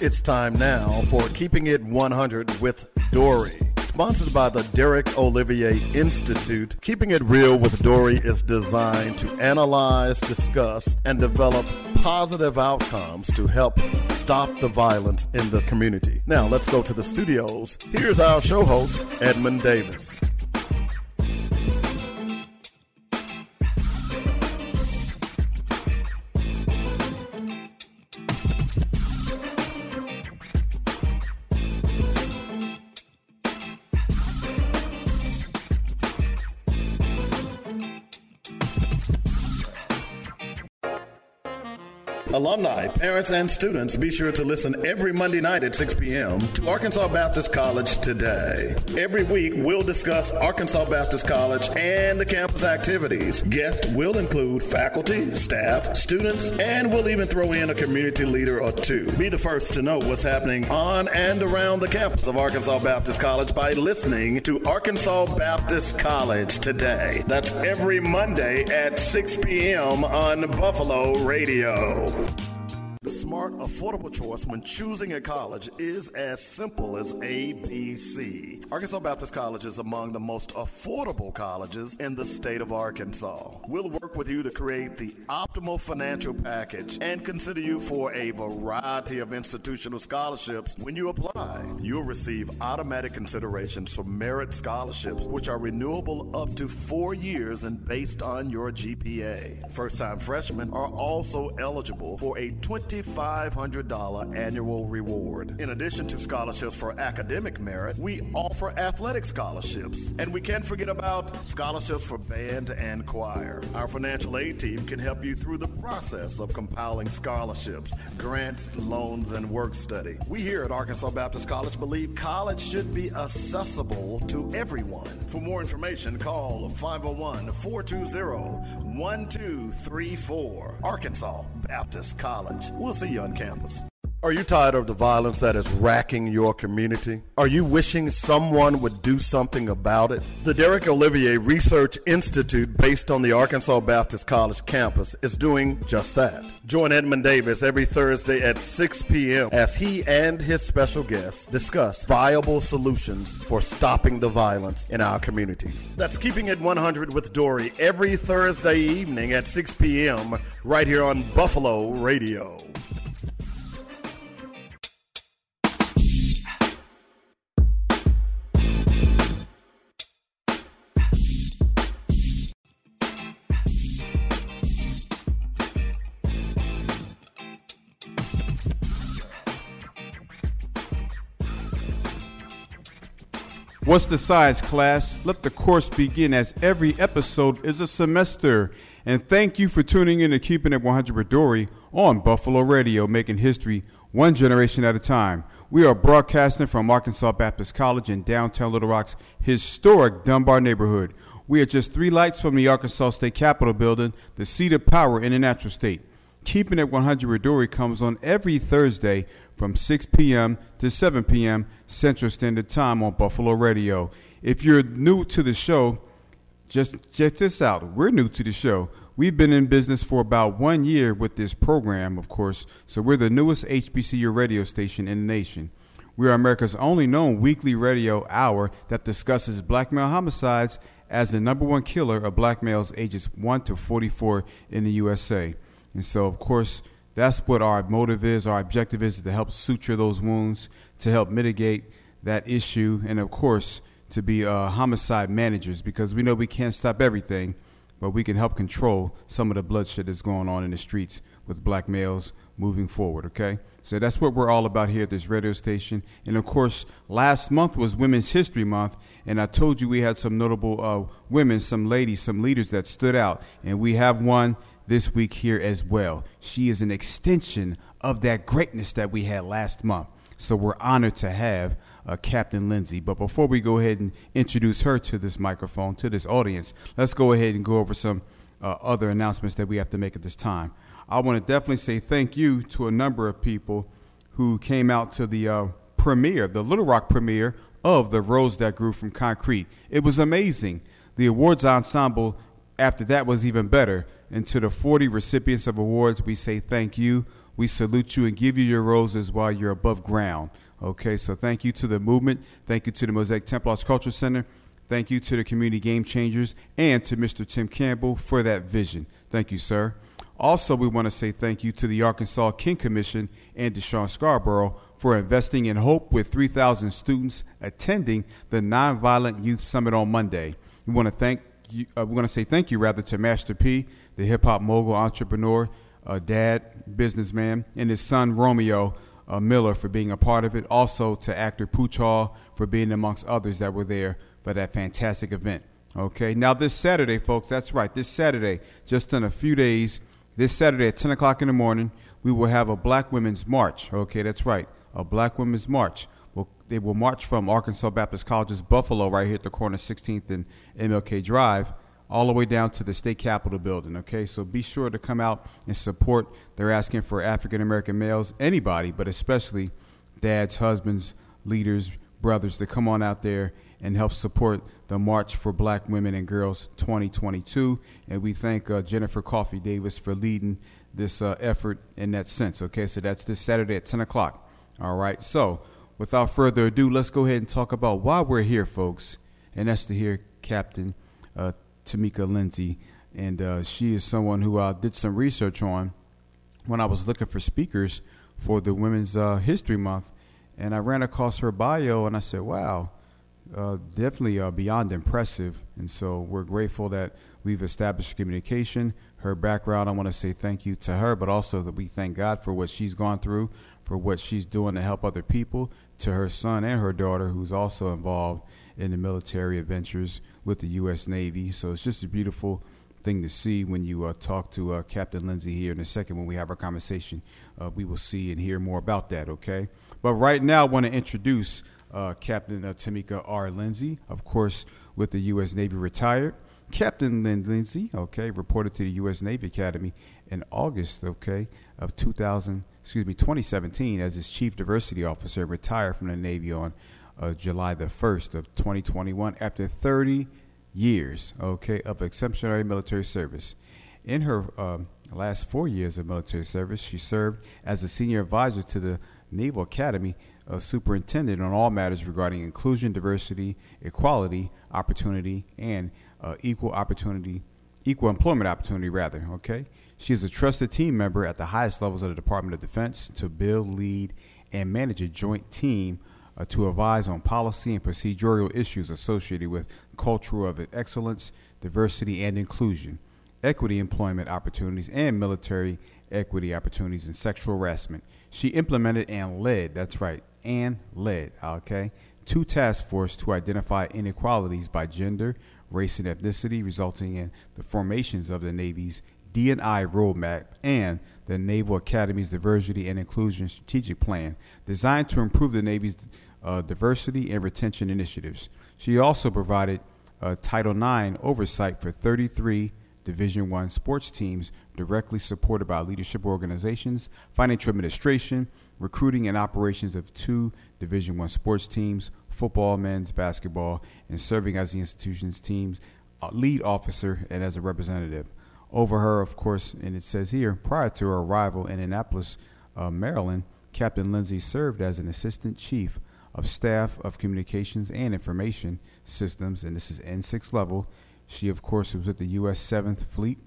It's time now for Keeping It 100 with Dory. Sponsored by the Derek Olivier Institute, Keeping It Real with Dory is designed to analyze, discuss, and develop positive outcomes to help stop the violence in the community. Now, let's go to the studios. Here's our show host, Edmund Davis. Alumni, parents, and students, be sure to listen every Monday night at 6 p.m. to Arkansas Baptist College Today. Every week, we'll discuss Arkansas Baptist College and the campus activities. Guests will include faculty, staff, students, and we'll even throw in a community leader or two. Be the first to know what's happening on and around the campus of Arkansas Baptist College by listening to Arkansas Baptist College Today. That's every Monday at 6 p.m. on Buffalo Radio. The smart, affordable choice when choosing a college is as simple as ABC. Arkansas Baptist College is among the most affordable colleges in the state of Arkansas. We'll work with you to create the optimal financial package and consider you for a variety of institutional scholarships when you apply. You'll receive automatic considerations for merit scholarships, which are renewable up to four years and based on your GPA. First time freshmen are also eligible for a 20 $2,500 annual reward. In addition to scholarships for academic merit, we offer athletic scholarships. And we can't forget about scholarships for band and choir. Our financial aid team can help you through the process of compiling scholarships, grants, loans, and work study. We here at Arkansas Baptist College believe college should be accessible to everyone. For more information, call 501 420 1234. Arkansas Baptist College. We'll see you on campus. Are you tired of the violence that is racking your community? Are you wishing someone would do something about it? The Derek Olivier Research Institute, based on the Arkansas Baptist College campus, is doing just that. Join Edmund Davis every Thursday at 6 p.m. as he and his special guests discuss viable solutions for stopping the violence in our communities. That's Keeping It 100 with Dory every Thursday evening at 6 p.m. right here on Buffalo Radio. What's the science class? Let the course begin as every episode is a semester. And thank you for tuning in to Keeping It 100 with Dory on Buffalo Radio, making history one generation at a time. We are broadcasting from Arkansas Baptist College in downtown Little Rock's historic Dunbar neighborhood. We are just three lights from the Arkansas State Capitol building, the seat of power in the natural state. Keeping It 100 with Dory comes on every Thursday from 6 p.m. to 7 p.m. Central Standard Time on Buffalo Radio. If you're new to the show, just check this out. We're new to the show. We've been in business for about one year with this program, of course, so we're the newest HBCU radio station in the nation. We are America's only known weekly radio hour that discusses black male homicides as the number one killer of black males ages 1 to 44 in the USA. And so, of course, that's what our motive is. Our objective is to help suture those wounds, to help mitigate that issue, and of course, to be uh, homicide managers because we know we can't stop everything, but we can help control some of the bloodshed that's going on in the streets with black males moving forward, okay? So that's what we're all about here at this radio station. And of course, last month was Women's History Month, and I told you we had some notable uh, women, some ladies, some leaders that stood out. And we have one this week here as well. She is an extension of that greatness that we had last month. So we're honored to have uh, Captain Lindsay. But before we go ahead and introduce her to this microphone, to this audience, let's go ahead and go over some uh, other announcements that we have to make at this time. I want to definitely say thank you to a number of people who came out to the uh, premiere, the Little Rock premiere of The Rose That Grew from Concrete. It was amazing. The awards ensemble after that was even better. And to the 40 recipients of awards, we say thank you. We salute you and give you your roses while you're above ground. Okay, so thank you to the movement. Thank you to the Mosaic Templars Culture Center. Thank you to the Community Game Changers and to Mr. Tim Campbell for that vision. Thank you, sir. Also, we want to say thank you to the Arkansas King Commission and DuShun Scarbrough for investing in hope with 3,000 students attending the Nonviolent Youth Summit on Monday. We want to thank uh, we want to say thank you rather to Master P, the hip hop mogul entrepreneur, uh, dad, businessman, and his son Romeo uh, Miller for being a part of it. Also to actor Pooch Hall for being amongst others that were there for that fantastic event. Okay, now this Saturday, folks, that's right, this Saturday, just in a few days, this Saturday at 10 o'clock in the morning, we will have a Black Women's March. Okay, that's right, a Black Women's March. They will march from Arkansas Baptist College's Buffalo, right here at the corner 16th and MLK Drive, all the way down to the state capitol building. Okay, so be sure to come out and support. They're asking for African American males, anybody, but especially dads, husbands, leaders, brothers, to come on out there and help support the March for Black Women and Girls 2022. And we thank uh, Jennifer Coffee Davis for leading this uh, effort in that sense. Okay, so that's this Saturday at 10 o'clock. All right, so without further ado, let's go ahead and talk about why we're here, folks. And that's to hear Captain uh, Tamika Lindsay. And uh, she is someone who I did some research on when I was looking for speakers for the Women's uh, History Month. And I ran across her bio and I said, wow, uh, definitely uh, beyond impressive. And so we're grateful that we've established communication. Her background, I want to say thank you to her, but also that we thank God for what she's gone through, for what she's doing to help other people, to her son and her daughter, who's also involved in the military adventures with the U.S. Navy. So it's just a beautiful thing to see when you uh, talk to uh, Captain Lindsay here in a second when we have our conversation. Uh, we will see and hear more about that, okay? But right now, I want to introduce uh, Captain uh, Tamika R. Lindsay, of course, with the U.S. Navy retired. Captain Lynn Lindsay, okay, reported to the U.S. Navy Academy in August, okay, of 2000, excuse me, 2017 as his Chief Diversity Officer, retired from the Navy on uh, July the 1st of 2021 after 30 years, okay, of exemplary military service. In her um, last four years of military service, she served as a senior advisor to the Naval Academy uh, superintendent on all matters regarding inclusion, diversity, equality, opportunity, and uh, equal opportunity, equal employment opportunity, rather. Okay, she is a trusted team member at the highest levels of the Department of Defense to build, lead, and manage a joint team uh, to advise on policy and procedural issues associated with culture of excellence, diversity, and inclusion, equity employment opportunities, and military equity opportunities and sexual harassment. She implemented and led, that's right, and led, okay, two task force to identify inequalities by gender, race, and ethnicity, resulting in the formations of the Navy's D&I roadmap and the Naval Academy's Diversity and Inclusion Strategic Plan, designed to improve the Navy's uh, diversity and retention initiatives. She also provided uh, Title IX oversight for 33 Division One sports teams directly supported by leadership organizations, financial administration, recruiting and operations of two Division One sports teams, football, men's basketball, and serving as the institution's team's uh, lead officer and as a representative. Over her, of course, and it says here, prior to her arrival in Annapolis, uh, Maryland, Captain Lindsay served as an assistant chief of staff of communications and information systems, and this is N6 level. She, of course, was with the U.S. 7th Fleet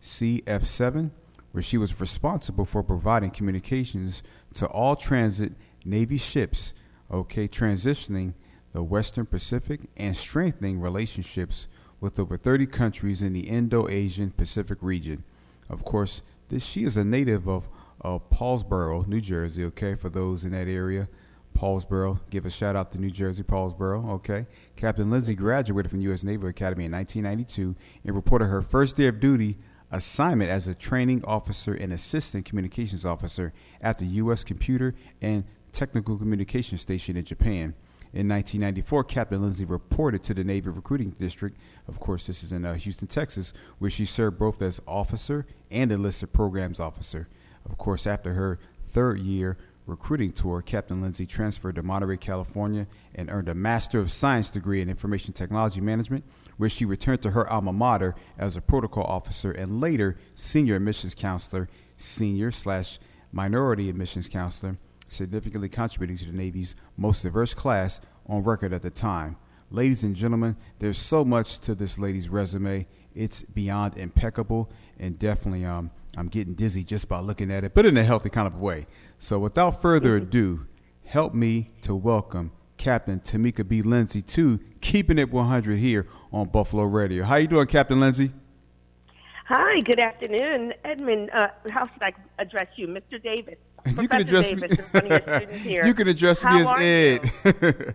CF 7, where she was responsible for providing communications to all transit Navy ships, okay, transitioning the Western Pacific and strengthening relationships with over 30 countries in the Indo Asian Pacific region. Of course, this, she is a native of Paulsboro, New Jersey, okay, for those in that area. Paulsboro, give a shout out to New Jersey, Paulsboro, okay. Captain Lindsay graduated from U.S. Naval Academy in 1992 and reported her first day of duty assignment as a training officer and assistant communications officer at the U.S. Computer and Technical Communication Station in Japan. In 1994, Captain Lindsay reported to the Navy Recruiting District. Of course, this is in uh, Houston, Texas, where she served both as officer and enlisted programs officer. Of course, after her third year recruiting tour, Captain Lindsay transferred to Monterey, California, and earned a Master of Science degree in Information Technology Management where she returned to her alma mater as a protocol officer and later senior admissions counselor, senior slash minority admissions counselor, significantly contributing to the Navy's most diverse class on record at the time. Ladies and gentlemen, there's so much to this lady's resume. It's beyond impeccable, and definitely, um, I'm getting dizzy just by looking at it, but in a healthy kind of way. So, without further ado, help me to welcome Captain Tamika B. Lindsay to Keeping It 100 here on Buffalo Radio. How you doing, Captain Lindsay? Hi, good afternoon, Edmund. Uh, how should I address you, Mr. Davis? You can address Davis me. you can address how me as Ed.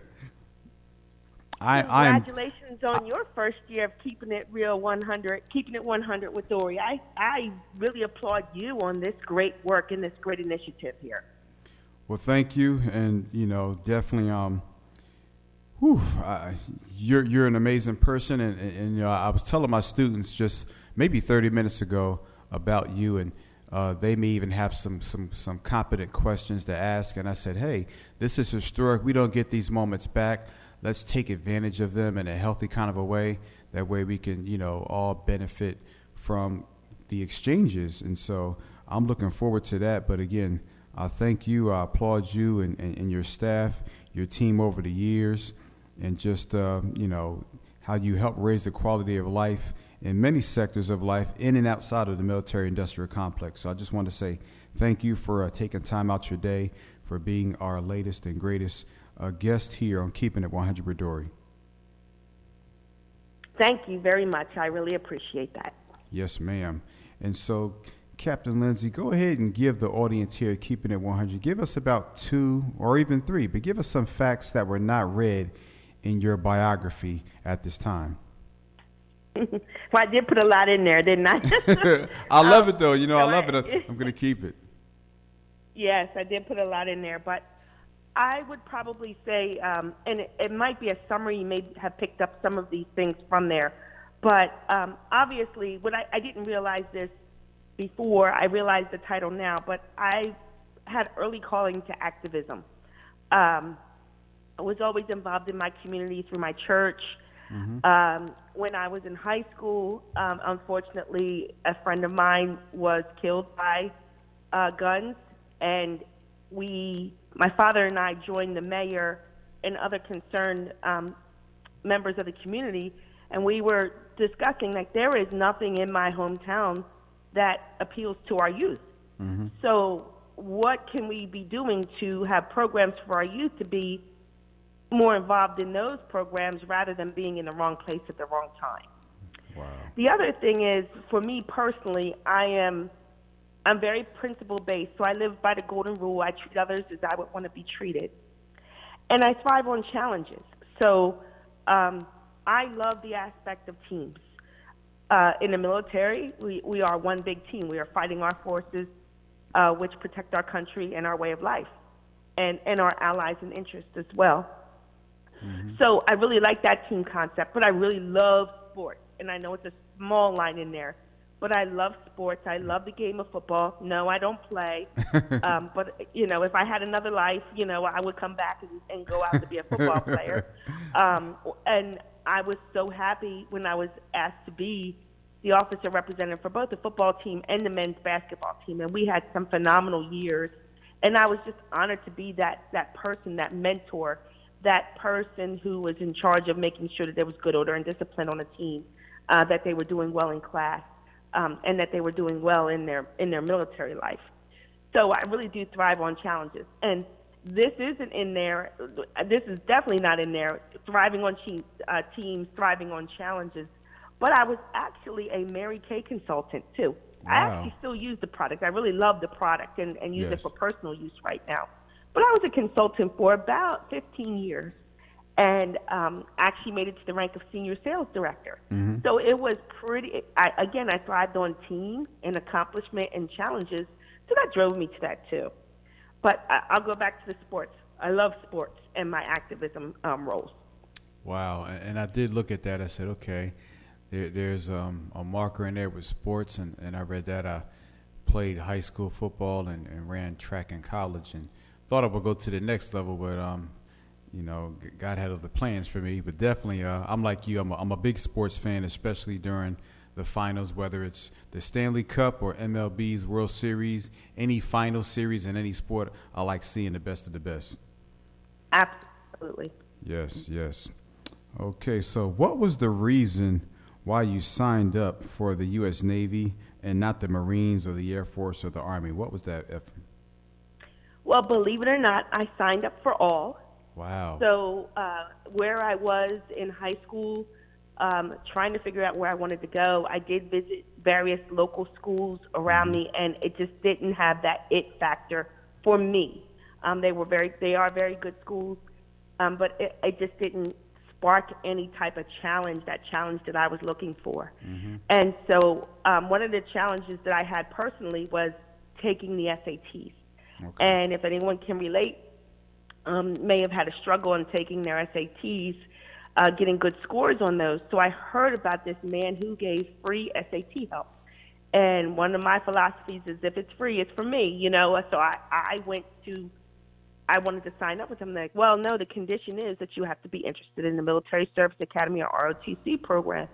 I, Congratulations I'm, on I, your first year of keeping it real 100, keeping it 100 with Dory. I, I really applaud you on this great work and this great initiative here. Well, thank you, and you know, definitely, um, whew, uh, you're you're an amazing person, and, and, and, you know, I was telling my students just maybe 30 minutes ago about you, and uh, they may even have some some some competent questions to ask, and I said, hey, this is historic. We don't get these moments back let's take advantage of them in a healthy kind of a way. That way we can, you know, all benefit from the exchanges. And so I'm looking forward to that. But again, I thank you. I applaud you and, and, and your staff, your team over the years, and just, uh, you know, how you help raise the quality of life in many sectors of life in and outside of the military industrial complex. So I just want to say thank you for uh, taking time out your day, for being our latest and greatest a guest here on Keeping It 100 with Dory. Thank you very much. I really appreciate that. Yes, ma'am. And so, Captain Lindsay, go ahead and give the audience here Keeping It 100, give us about two or even three, but give us some facts that were not read in your biography at this time. well, I did put a lot in there, didn't I? I love it, though. You know, I love it. I'm going to keep it. Yes, I did put a lot in there, but I would probably say, um, and it, it, might be a summary. You may have picked up some of these things from there, but um, obviously, what I, I didn't realize this before. I realized the title now, but I had early calling to activism. Um, I was always involved in my community through my church. Mm-hmm. Um, when I was in high school, um, unfortunately, a friend of mine was killed by uh, guns, and we my father and I joined the mayor and other concerned um, members of the community, and we were discussing like there is nothing in my hometown that appeals to our youth. Mm-hmm. So, what can we be doing to have programs for our youth to be more involved in those programs rather than being in the wrong place at the wrong time? Wow. The other thing is, for me personally, I am I'm very principle based, so I live by the golden rule. I treat others as I would want to be treated. And I thrive on challenges. So um, I love the aspect of teams. Uh, in the military, we, we are one big team. We are fighting our forces, uh, which protect our country and our way of life, and, and our allies and interests as well. Mm-hmm. So I really like that team concept, but I really love sports. And I know it's a small line in there, but I love sports. I love the game of football. No, I don't play. um, but you know, if I had another life, you know, I would come back and, and go out to be a football player. Um, and I was so happy when I was asked to be the officer representative for both the football team and the men's basketball team, and we had some phenomenal years. And I was just honored to be that that person, that mentor, that person who was in charge of making sure that there was good order and discipline on the team, uh, that they were doing well in class um, and that they were doing well in their in their military life. So I really do thrive on challenges, and this isn't in there. This is definitely not in there. Thriving on teams, uh, teams thriving on challenges. But I was actually a Mary Kay consultant too. Wow. I actually still use the product. I really love the product and, and use yes. it for personal use right now. But I was a consultant for about 15 years and um, actually made it to the rank of senior sales director. Mm-hmm. So it was pretty. I, again, I thrived on team and accomplishment and challenges, so that drove me to that too. But I, I'll go back to the sports. I love sports and my activism um, roles. Wow, and I did look at that. I said, okay, there, there's um, a marker in there with sports, and, and I read that. I played high school football and, and ran track in college, and thought I would go to the next level, but um, you know, God had other plans for me. But definitely, uh, I'm like you. I'm a, I'm a big sports fan, especially during the finals, whether it's the Stanley Cup or MLB's World Series, any final series in any sport. I like seeing the best of the best. Absolutely. Yes, yes. Okay, so what was the reason why you signed up for the U.S. Navy and not the Marines or the Air Force or the Army? What was that effort? Well, believe it or not, I signed up for all. Wow. So, uh, where I was in high school, um, trying to figure out where I wanted to go, I did visit various local schools around me, and it just didn't have that it factor for me. Um, they were very, they are very good schools, um, but it, it just didn't spark any type of challenge, that challenge that I was looking for. Mm-hmm. And so, um, one of the challenges that I had personally was taking the SATs. Okay. And if anyone can relate, um, may have had a struggle in taking their SATs, uh, getting good scores on those. So I heard about this man who gave free SAT help. And one of my philosophies is if it's free, it's for me, you know. So I, I went to, I wanted to sign up with him. Like, well, no, the condition is that you have to be interested in the Military Service Academy or ROTC program.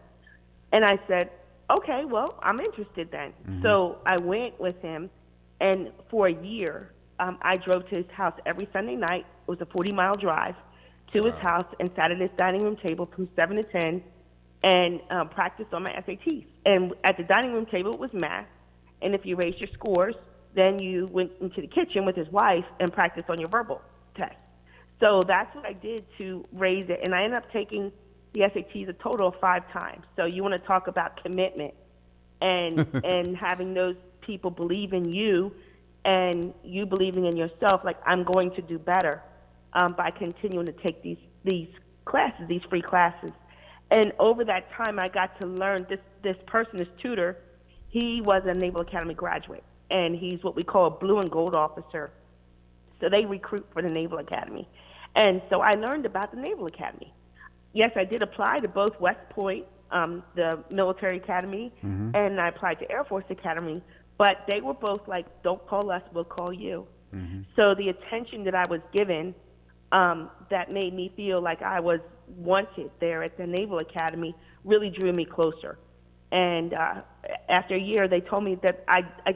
And I said, okay, well, I'm interested then. Mm-hmm. So I went with him, and for a year, um, I drove to his house every Sunday night. It was a 40 mile drive to his house and sat at his dining room table from 7 to 10 and um, practiced on my SATs. And at the dining room table, it was math. And if you raised your scores, then you went into the kitchen with his wife and practiced on your verbal test. So that's what I did to raise it. And I ended up taking the SATs a total of five times. So you want to talk about commitment and and having those people believe in you and you believing in yourself, like I'm going to do better um, by continuing to take these these classes, these free classes. And over that time, I got to learn this this person, this tutor, he was a Naval Academy graduate, and he's what we call a blue and gold officer. So they recruit for the Naval Academy, and so I learned about the Naval Academy. Yes, I did apply to both West Point, um, the military academy, mm-hmm. and I applied to Air Force Academy. But they were both like, "Don't call us, we'll call you." Mm-hmm. So the attention that I was given, um, that made me feel like I was wanted there at the Naval Academy, really drew me closer. And uh, after a year, they told me that I, I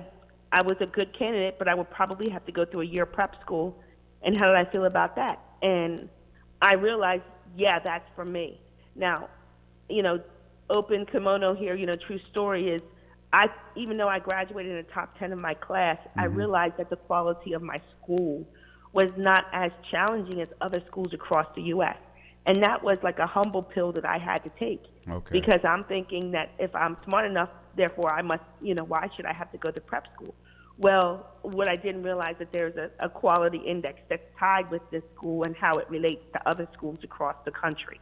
I was a good candidate, but I would probably have to go through a year prep school. And how did I feel about that? And I realized, yeah, that's for me. Now, you know, open kimono here, you know, true story is I, even though I graduated in the top 10 of my class, mm-hmm. I realized that the quality of my school was not as challenging as other schools across the U.S. And that was like a humble pill that I had to take. Okay. Because I'm thinking that if I'm smart enough, therefore I must, you know, why should I have to go to prep school? Well, what I didn't realize that there's a, a quality index that's tied with this school and how it relates to other schools across the country.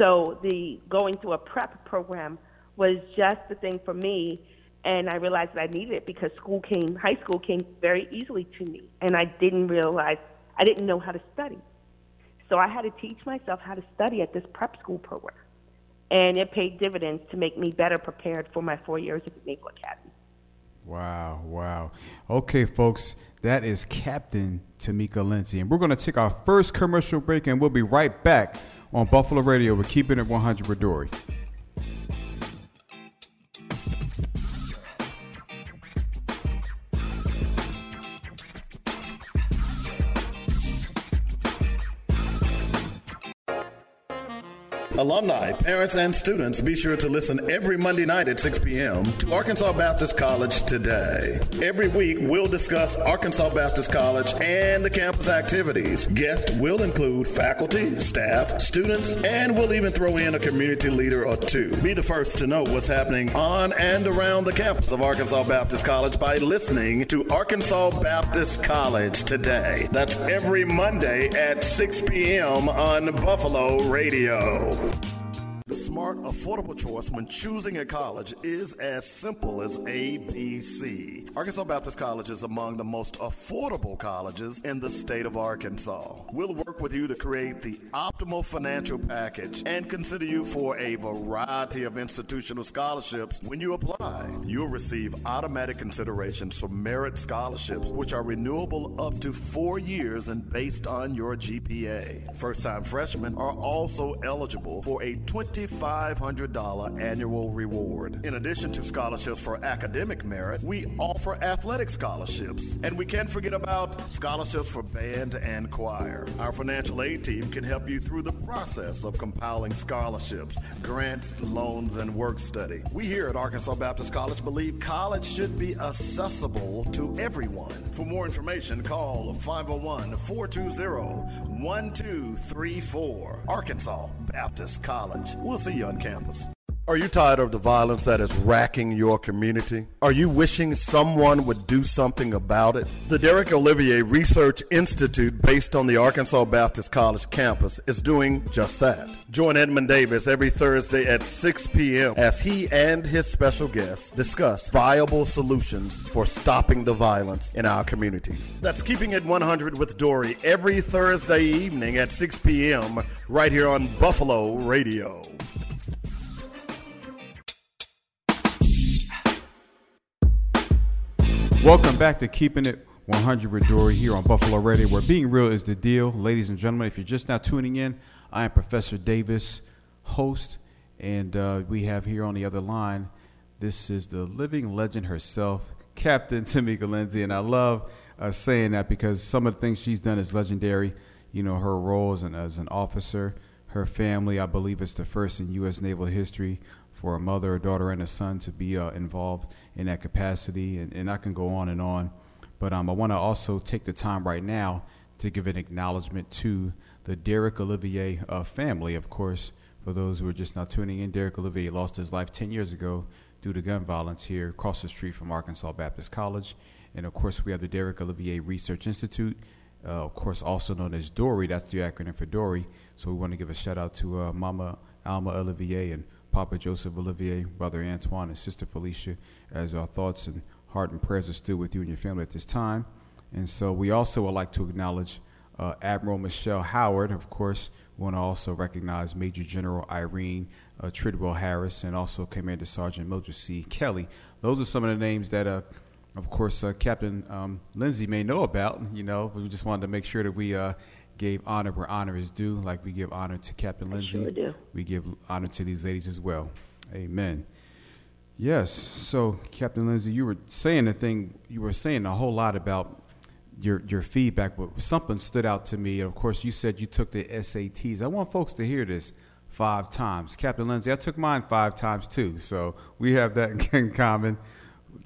So the going to a prep program was just the thing for me. And I realized that I needed it because school came, high school came very easily to me. And I didn't realize, I didn't know how to study. So I had to teach myself how to study at this prep school program. And it paid dividends to make me better prepared for my four years at the Naval Academy. Wow, wow. Okay, folks, that is Captain Tamika Lindsay. And we're going to take our first commercial break, and we'll be right back on Buffalo Radio. We're keeping it 100 with Dory. Alumni, parents, and students, be sure to listen every Monday night at 6 p.m. to Arkansas Baptist College Today. Every week, we'll discuss Arkansas Baptist College and the campus activities. Guests will include faculty, staff, students, and we'll even throw in a community leader or two. Be the first to know what's happening on and around the campus of Arkansas Baptist College by listening to Arkansas Baptist College Today. That's every Monday at 6 p.m. on Buffalo Radio. The smart, affordable choice when choosing a college is as simple as ABC. Arkansas Baptist College is among the most affordable colleges in the state of Arkansas. We'll work with you to create the optimal financial package and consider you for a variety of institutional scholarships when you apply. You'll receive automatic considerations for merit scholarships, which are renewable up to four years and based on your GPA. First time freshmen are also eligible for a 20 $2,500 annual reward. In addition to scholarships for academic merit, we offer athletic scholarships. And we can't forget about scholarships for band and choir. Our financial aid team can help you through the process of compiling scholarships, grants, loans, and work study. We here at Arkansas Baptist College believe college should be accessible to everyone. For more information, call 501 420 1234. Arkansas Baptist College. We'll see you on campus. Are you tired of the violence that is racking your community? Are you wishing someone would do something about it? The Derek Olivier Research Institute, based on the Arkansas Baptist College campus, is doing just that. Join Edmund Davis every Thursday at 6 p.m. as he and his special guests discuss viable solutions for stopping the violence in our communities. That's Keeping It 100 with Dory every Thursday evening at 6 p.m. right here on Buffalo Radio. Welcome back to Keeping It 100 with Dory here on Buffalo Radio, where being real is the deal. Ladies and gentlemen, if you're just now tuning in, I am Professor Davis, host, and uh, we have here on the other line, this is the living legend herself, Captain Tamika Lindsay, and I love uh, saying that because some of the things she's done is legendary. You know, her role as an, as an officer, her family, I believe it's the first in U.S. naval history for a mother, a daughter, and a son to be uh, involved in that capacity, and, and I can go on and on. But um, I want to also take the time right now to give an acknowledgement to the Derek Olivier uh, family. Of course, for those who are just now tuning in, Derek Olivier lost his life 10 years ago due to gun violence here across the street from Arkansas Baptist College. And of course, we have the Derek Olivier Research Institute, uh, of course, also known as DORI. That's the acronym for DORI. So we want to give a shout out to uh, Mama Alma Olivier and Papa Joseph Olivier, Brother Antoine, and Sister Felicia, as our thoughts and heart and prayers are still with you and your family at this time. And so we also would like to acknowledge uh, Admiral Michelle Howard. Of course, we want to also recognize Major General Irene uh, Trowell Harris and also Commander Sergeant Mildred C. Kelly. Those are some of the names that, uh, of course, uh, Captain um, Lindsay may know about. You know, we just wanted to make sure that we uh, gave honor where honor is due, like we give honor to Captain Lindsay. Sure do. We give honor to these ladies as well. Amen. Yes. So, Captain Lindsay, you were saying a thing. You were saying a whole lot about your your feedback, but something stood out to me. Of course, you said you took the SATs. I want folks to hear this five times. Captain Lindsay, I took mine five times too. So we have that in common.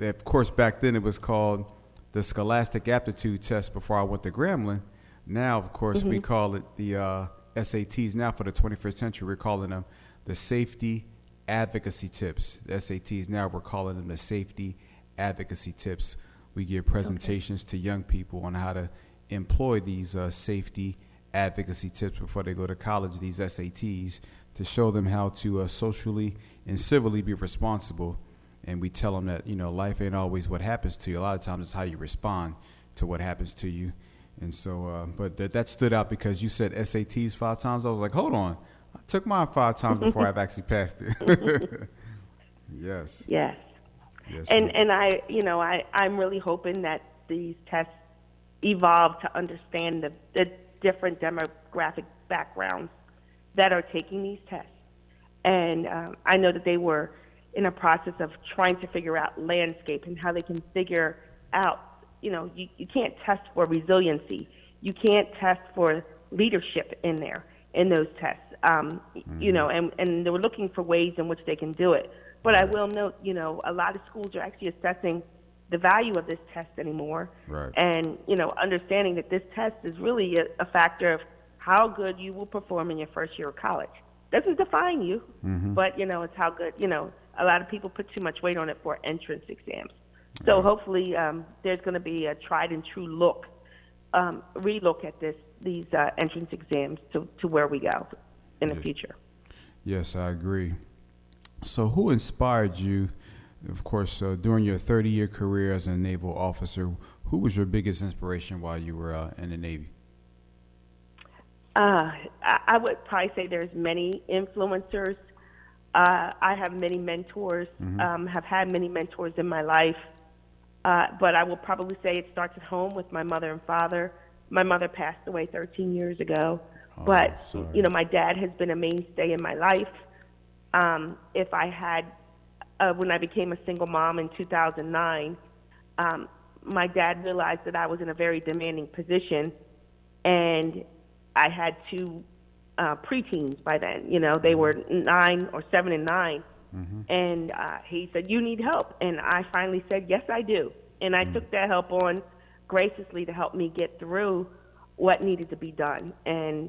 Of course, back then it was called the Scholastic Aptitude Test before I went to Grambling. Now, of course, mm-hmm. we call it the uh, SATs. Now, for the 21st century, we're calling them the Safety Advocacy Tips. The SATs, now we're calling them the Safety Advocacy Tips. We give presentations okay. to young people on how to employ these uh, safety advocacy tips before they go to college, these SATs, to show them how to uh, socially and civilly be responsible. And we tell them that, you know, life ain't always what happens to you. A lot of times it's how you respond to what happens to you. And so, uh, but that, that stood out because you said SATs five times. I was like, hold on. I took mine five times before I've actually passed it. yes. Yes. Yes. And and I, you know, I I'm really hoping that these tests evolve to understand the, the different demographic backgrounds that are taking these tests. And um, I know that they were in a process of trying to figure out landscape and how they can figure out you know, you, you can't test for resiliency. You can't test for leadership in there in those tests. Um, mm-hmm. You know, and, and they were looking for ways in which they can do it. But I will note, you know, a lot of schools are actually assessing the value of this test anymore. Right. And, you know, understanding that this test is really a, a factor of how good you will perform in your first year of college. Doesn't define you, mm-hmm. but, you know, it's how good, you know, a lot of people put too much weight on it for entrance exams. So hopefully, um, there's going to be a tried and true look, um, relook at this these uh, entrance exams to, to where we go in the future. Yes, I agree. So, who inspired you? Of course, uh, during your 30 year career as a naval officer, who was your biggest inspiration while you were uh, in the Navy? Uh, I, I would probably say there's many influencers. Uh, I have many mentors, mm-hmm. um, have had many mentors in my life. Uh, but I will probably say it starts at home with my mother and father. My mother passed away 13 years ago, oh, but sorry. you know my dad has been a mainstay in my life. um, if I had, uh, when I became a single mom in 2009, um, my dad realized that I was in a very demanding position, and I had two uh, preteens by then. You know, they were nine or seven and 9 mm-hmm. and uh, he said, "You need help," and I finally said, "Yes, I do," and I mm-hmm. took that help on graciously to help me get through what needed to be done, and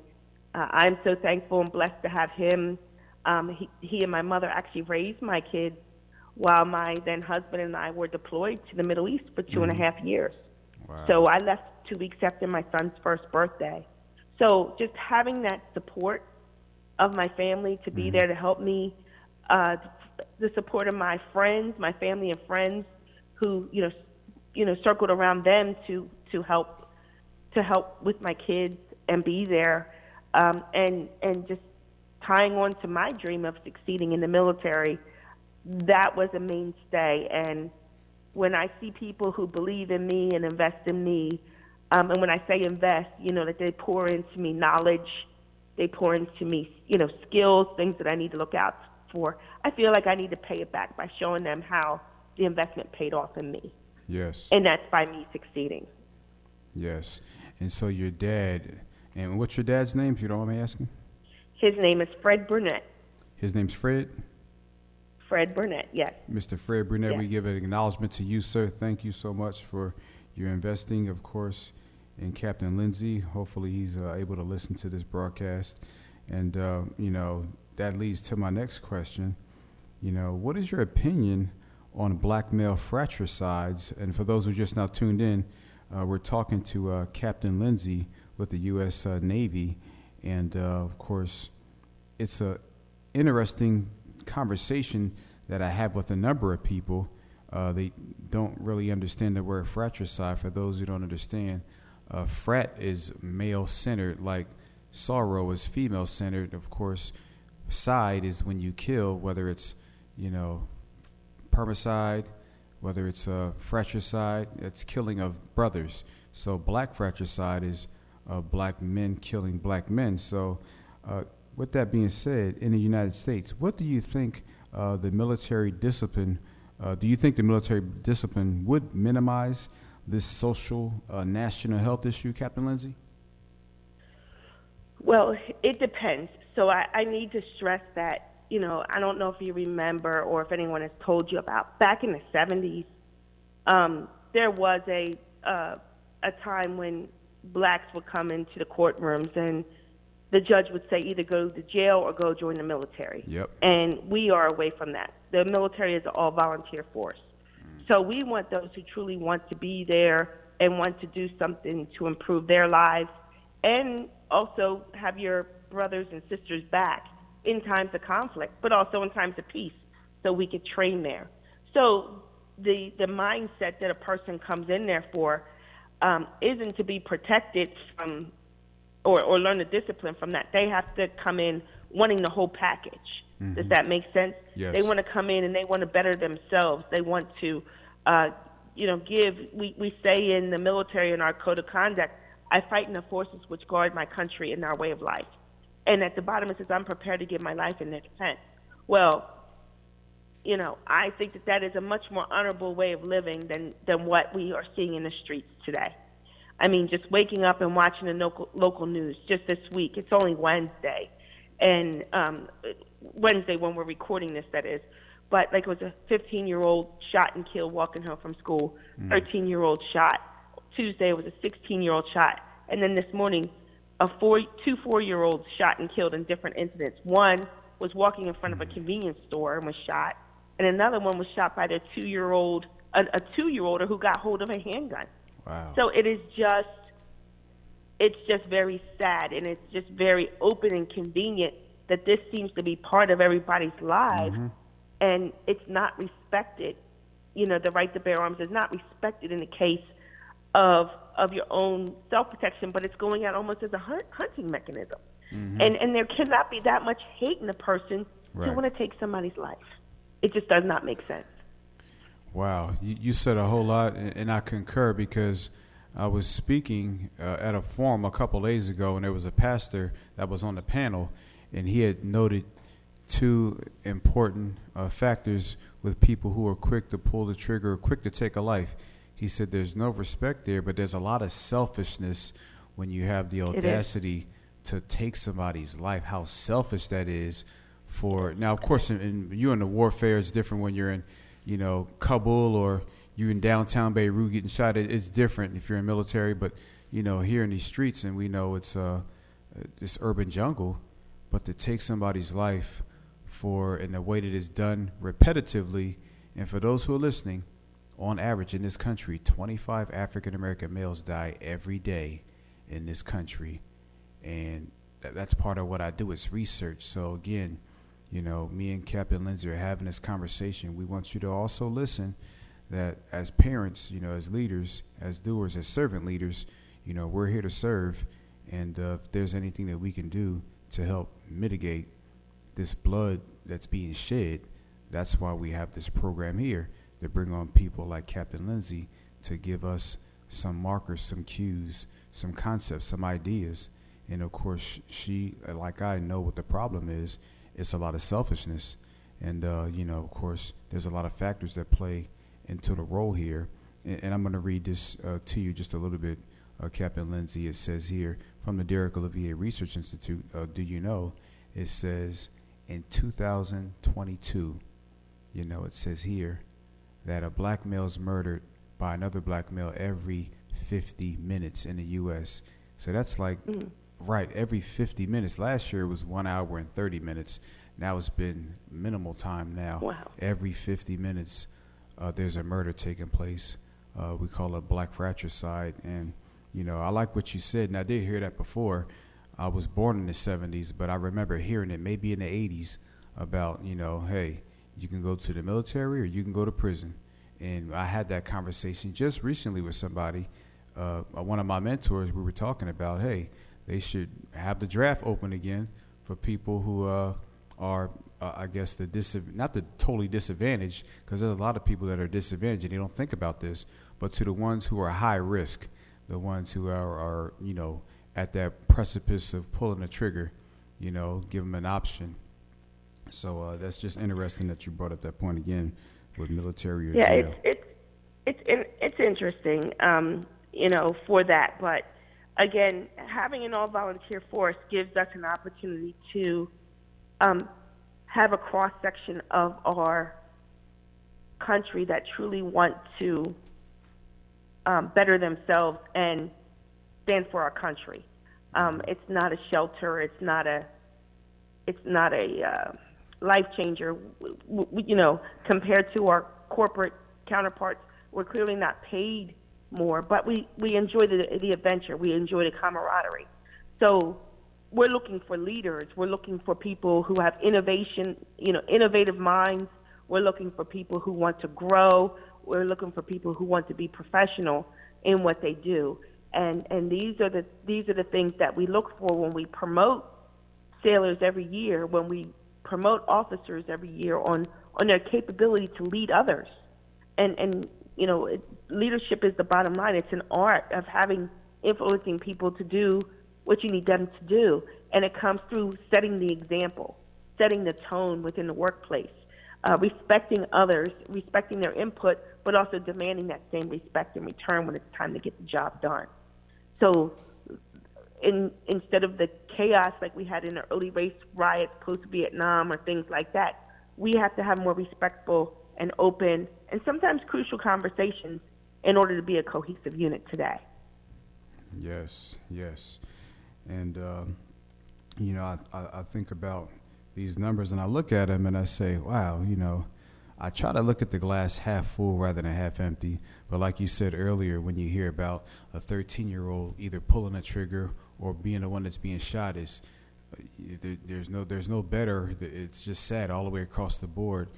uh, I'm so thankful and blessed to have him. Um, he, he and my mother actually raised my kids while my then husband and I were deployed to the Middle East for two mm-hmm. and a half years. Wow. So I left two weeks after my son's first birthday. So just having that support of my family to be mm-hmm. there to help me, uh, the support of my friends, my family and friends, who you know, you know, circled around them to to help to help with my kids and be there, um, and and just tying on to my dream of succeeding in the military. That was a mainstay, and when I see people who believe in me and invest in me, um, and when I say invest, you know, that they pour into me knowledge, they pour into me, you know, skills, things that I need to look out for. I feel like I need to pay it back by showing them how the investment paid off in me. Yes. And that's by me succeeding. Yes. And so your dad, and what's your dad's name, if you don't mind me asking? His name is Fred Burnett. His name's Fred? Fred Burnett, yes. Mr. Fred Burnett, yes. we give an acknowledgement to you, sir. Thank you so much for your investing, of course, in Captain Lindsay. Hopefully, he's uh, able to listen to this broadcast. And, uh, you know, that leads to my next question. You know, what is your opinion on black male fratricides? And for those who just now tuned in, uh, we're talking to uh, Captain Lindsay with the U.S. Uh, Navy. And, uh, of course, it's a interesting conversation that I have with a number of people. they don't really understand the word fratricide. For those who don't understand, uh, frat is male centered, like sorrow is female centered. Of course, side is when you kill, whether it's you know permicide, whether it's a fratricide, it's killing of brothers. So black fratricide is uh, black men killing black men. So, uh, with that being said, in the United States, what do you think uh, the military discipline? Uh, do you think the military discipline would minimize this social uh, national health issue, Captain Lindsay? Well, it depends. So I, I need to stress that, you know, I don't know if you remember or if anyone has told you about back in the 70s, um, there was a, uh, a time when blacks would come into the courtrooms and the judge would say either go to jail or go join the military. Yep. And we are away from that. The military is an all volunteer force. So we want those who truly want to be there and want to do something to improve their lives and also have your brothers and sisters back in times of conflict, but also in times of peace so we could train there. So the, the mindset that a person comes in there for um, isn't to be protected from or, or learn the discipline from that. They have to come in wanting the whole package. Mm-hmm. Does that make sense? Yes. They want to come in and they want to better themselves. They want to uh, you know, give, we, we say in the military in our code of conduct, I fight in the forces which guard my country and our way of life. And at the bottom it says, I'm prepared to give my life in their defense. Well, you know, I think that that is a much more honorable way of living than, than what we are seeing in the streets today. I mean, just waking up and watching the local, local news just this week. It's only Wednesday. And um, Wednesday when we're recording this, that is but like it was a 15 year old shot and killed walking home from school, mm. 13 year old shot. Tuesday it was a 16 year old shot, and then this morning, a four two four year olds shot and killed in different incidents. One was walking in front of a mm. convenience store and was shot, and another one was shot by their two year old a, a two year older who got hold of a handgun. Wow. So it is just it's just very sad and it's just very open and convenient that this seems to be part of everybody's lives. Mm-hmm and it's not respected. You know, the right to bear arms is not respected in the case of of your own self protection, but it's going out almost as a hunt, hunting mechanism. Mm-hmm. And and there cannot be that much hate in a person right. to want to take somebody's life. It just does not make sense. Wow, you, you said a whole lot, and, and I concur because I was speaking uh, at a forum a couple days ago, and there was a pastor that was on the panel, and he had noted two important uh, factors with people who are quick to pull the trigger, quick to take a life. He said there's no respect there, but there's a lot of selfishness when you have the audacity to take somebody's life. How selfish that is. For now, of course, in, in, you in the warfare is different when you're in, you know, Kabul or you're in downtown Beirut getting shot. It, it's different if you're in military, but you know, here in these streets, and we know it's uh, this urban jungle, but to take somebody's life for in the way that is done repetitively, and for those who are listening, on average in this country, 25 African American males die every day in this country, and that's part of what I do is research. So again, you know, me and Captain Lindsay are having this conversation. We want you to also listen that as parents, you know, as leaders, as doers, as servant leaders, you know, we're here to serve. And uh, if there's anything that we can do to help mitigate this blood that's being shed, that's why we have this program here to bring on people like Captain Lindsay to give us some markers, some cues, some concepts, some ideas. And of course, she, like I, know what the problem is. It's a lot of selfishness. And, uh, you know, of course, there's a lot of factors that play into the role here. And, and I'm going to read this uh, to you just a little bit, uh, Captain Lindsay. It says here from the Derek Olivier Research Institute, uh, Do You Know? It says in 2022, you know, it says here that a black male is murdered by another black male every 50 minutes in the U.S. So that's like, mm. right, every 50 minutes. Last year it was one hour and 30 minutes. Now it's been minimal time now. Wow. Every 50 minutes uh, there's a murder taking place. Uh, we call it black fratricide. And, you know, I like what you said, and I did hear that before. I was born in the 70s, but I remember hearing it maybe in the 80s about, you know, hey, you can go to the military or you can go to prison. And I had that conversation just recently with somebody. Uh, one of my mentors, we were talking about, hey, they should have the draft open again for people who uh, are uh, I guess the disav- not the totally disadvantaged because there's a lot of people that are disadvantaged and they don't think about this, but to the ones who are high risk, the ones who are, are you know at that precipice of pulling the trigger, you know, give them an option. So uh, that's just interesting that you brought up that point again with military. yeah, jail. it's it's it's it's interesting, um, you know, for that. But again, having an all volunteer force gives us an opportunity to um, have a cross section of our country that truly want to um, better themselves and stand for our country. Um, it's not a shelter. It's not a. It's not a uh, life changer. You know, compared to our corporate counterparts, we're clearly not paid more, but we we enjoy the the adventure. We enjoy the camaraderie. So we're looking for leaders. We're looking for people who have innovation, you know, innovative minds. We're looking for people who want to grow. We're looking for people who want to be professional in what they do. And and these are the these are the things that we look for when we promote sailors every year, when we promote officers every year on on their capability to lead others. And and you know, it, leadership is the bottom line. It's an art of having influencing people to do what you need them to do. And it comes through setting the example, setting the tone within the workplace, uh, respecting others, respecting their input, but also demanding that same respect in return when it's time to get the job done. So in, instead of the chaos like we had in the early race riots post Vietnam or things like that, we have to have more respectful and open and sometimes crucial conversations in order to be a cohesive unit today. Yes, yes. And, uh, you know, I, I, I think about these numbers and I look at them and I say, wow, you know, I try to look at the glass half full rather than half empty. But like you said earlier, when you hear about a 13 year old either pulling a trigger or being the one that's being shot, is uh, there's no there's no better. It's just sad all the way across the board.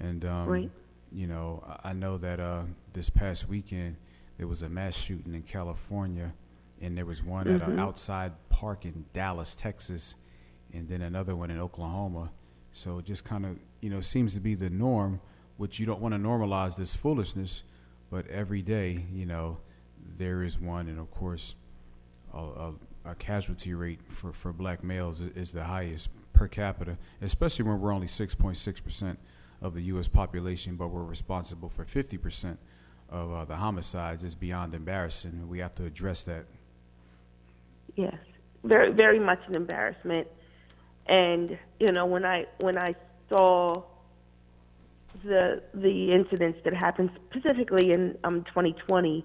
And um, right. you know, I know that uh, this past weekend there was a mass shooting in California and there was one mm-hmm. at an outside park in Dallas, Texas, and then another one in Oklahoma. So it just kind of you know seems to be the norm, which you don't want to normalize this foolishness, but every day you know there is one, and of course, a, a, uh, casualty rate for, for black males is, the highest per capita, especially when we're only 6.6% of the U.S. population, but we're responsible for 50% of uh, the homicides. Is beyond embarrassing. We have to address that. Yes, very, very much an embarrassment. And you know, when I when I saw the the incidents that happened specifically in um, 2020,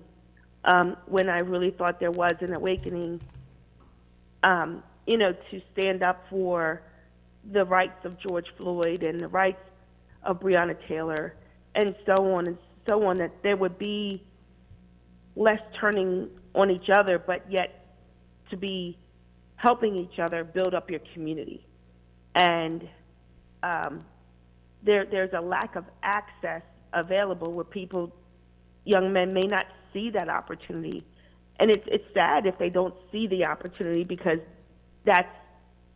um, when I really thought there was an awakening, um, you know, to stand up for the rights of George Floyd and the rights of Breonna Taylor and so on and so on, that there would be less turning on each other, but yet to be helping each other build up your community. And um, there, there's a lack of access available where people, young men, may not see that opportunity. And it's, it's sad if they don't see the opportunity because that's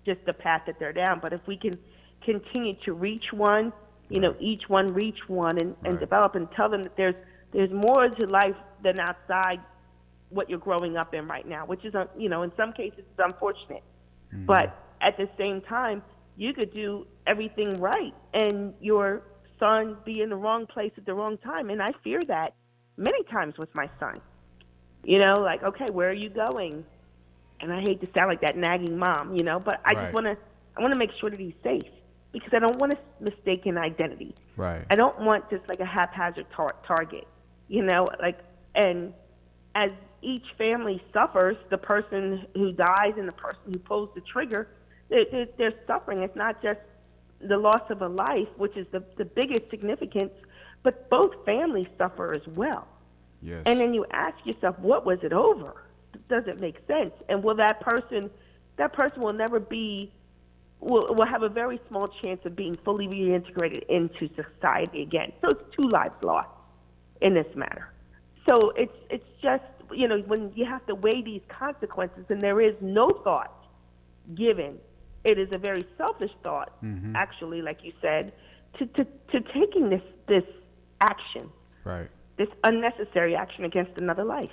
just the path that they're down. But if we can continue to reach one, you know, each one reach one and, and develop and tell them that there's there's more to life than outside what you're growing up in right now, which is, uh, you know, in some cases it's unfortunate. Mm-hmm. But at the same time, you could do everything right and your son be in the wrong place at the wrong time. And I fear that many times with my son. You know, like, okay, where are you going? And I hate to sound like that nagging mom, you know, but I right. just want to, I want to make sure that he's safe because I don't want a mistaken identity. Right. I don't want just like a haphazard tar- target, you know, like, and as each family suffers, the person who dies and the person who pulls the trigger, they're, they're suffering. It's not just the loss of a life, which is the, the biggest significance, but both families suffer as well. Yes. And then you ask yourself, what was it over? Does it make sense? And will that person, that person will never be, will, will have a very small chance of being fully reintegrated into society again. So it's two lives lost in this matter. So it's, it's just, you know, when you have to weigh these consequences and there is no thought given it is a very selfish thought, mm-hmm. actually, like you said, to, to, to taking this, this action. Right. This unnecessary action against another life.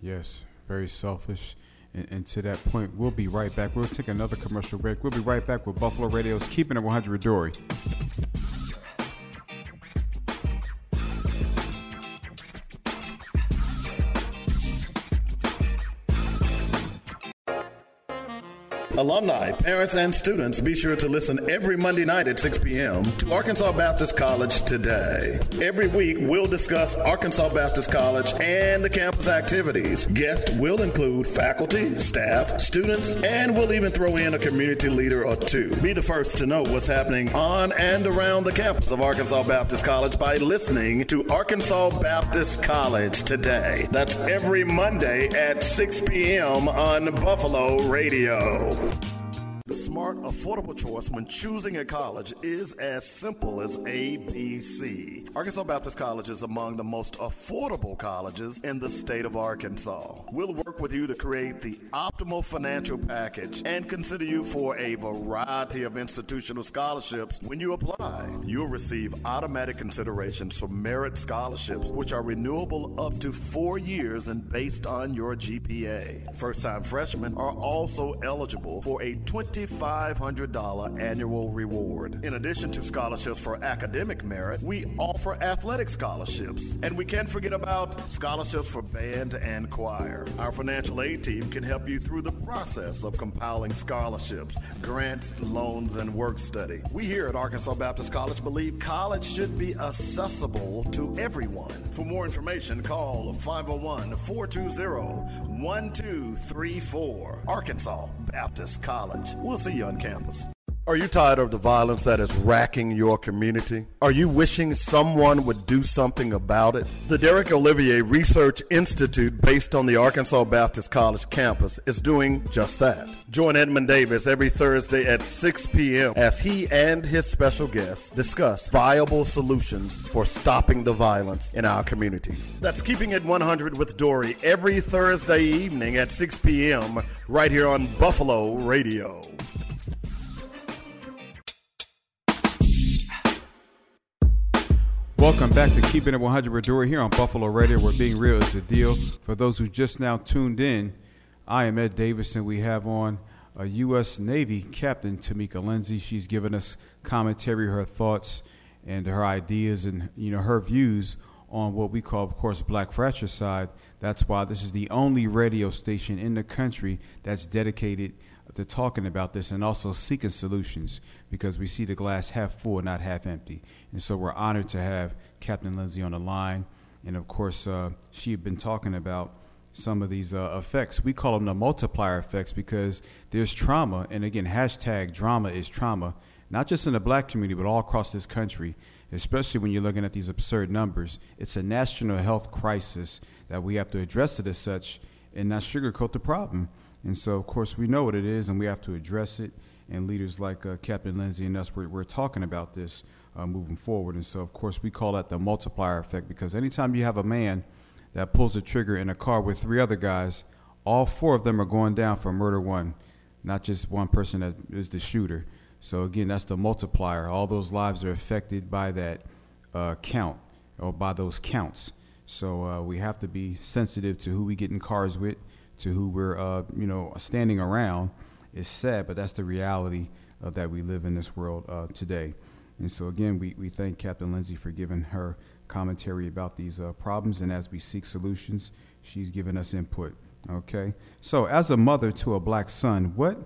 Yes, very selfish. And, and, to that point, we'll be right back. We'll take another commercial break. We'll be right back with Buffalo Radio's Keeping It 100 Dory. Alumni, parents, and students, be sure to listen every Monday night at 6 p.m. to Arkansas Baptist College Today. Every week, we'll discuss Arkansas Baptist College and the campus activities. Guests will include faculty, staff, students, and we'll even throw in a community leader or two. Be the first to know what's happening on and around the campus of Arkansas Baptist College by listening to Arkansas Baptist College Today. That's every Monday at 6 p.m. on Buffalo Radio. The smart, affordable choice when choosing a college is as simple as ABC. Arkansas Baptist College is among the most affordable colleges in the state of Arkansas. We'll work with you to create the optimal financial package and consider you for a variety of institutional scholarships when you apply. You'll receive automatic considerations for merit scholarships, which are renewable up to four years and based on your GPA. First time freshmen are also eligible for a 20 $2,500 annual reward. In addition to scholarships for academic merit, we offer athletic scholarships. And we can't forget about scholarships for band and choir. Our financial aid team can help you through the process of compiling scholarships, grants, loans, and work study. We here at Arkansas Baptist College believe college should be accessible to everyone. For more information, call 501 420 1234. Arkansas Baptist College. We'll see you on campus. Are you tired of the violence that is racking your community? Are you wishing someone would do something about it? The Derek Olivier Research Institute, based on the Arkansas Baptist College campus, is doing just that. Join Edmund Davis every Thursday at 6 p.m. as he and his special guests discuss viable solutions for stopping the violence in our communities. That's Keeping It 100 with Dory every Thursday evening at 6 p.m. right here on Buffalo Radio. Welcome back to Keeping It 100 with Dory here on Buffalo Radio, where being real is the deal. For those who just now tuned in, I am Ed Davis, and we have on uh, a U.S. Navy Captain Tamika Lindsay. She's given us commentary, her thoughts, and her ideas, and you know her views on what we call, of course, Black Fratricide. That's why this is the only radio station in the country that's dedicated to talking about this and also seeking solutions because we see the glass half full, not half empty. And so we're honored to have Captain Lindsay on the line. And of course, uh, she had been talking about some of these uh, effects. We call them the multiplier effects because there's trauma. And again, hashtag drama is trauma, not just in the black community, but all across this country, especially when you're looking at these absurd numbers. It's a national health crisis that we have to address it as such and not sugarcoat the problem. And so, of course, we know what it is and we have to address it. And leaders like uh, Captain Lindsay and us, we're, we're talking about this uh, moving forward. And so, of course, we call that the multiplier effect because anytime you have a man that pulls the trigger in a car with three other guys, all four of them are going down for murder one, not just one person that is the shooter. So, again, that's the multiplier. All those lives are affected by that uh, count or by those counts. So, uh, we have to be sensitive to who we get in cars with to who we're uh, you know standing around is sad, but that's the reality uh, that we live in this world uh, today. And so again, we, we thank Captain Lindsay for giving her commentary about these uh, problems, and as we seek solutions, she's given us input. Okay, so as a mother to a black son, what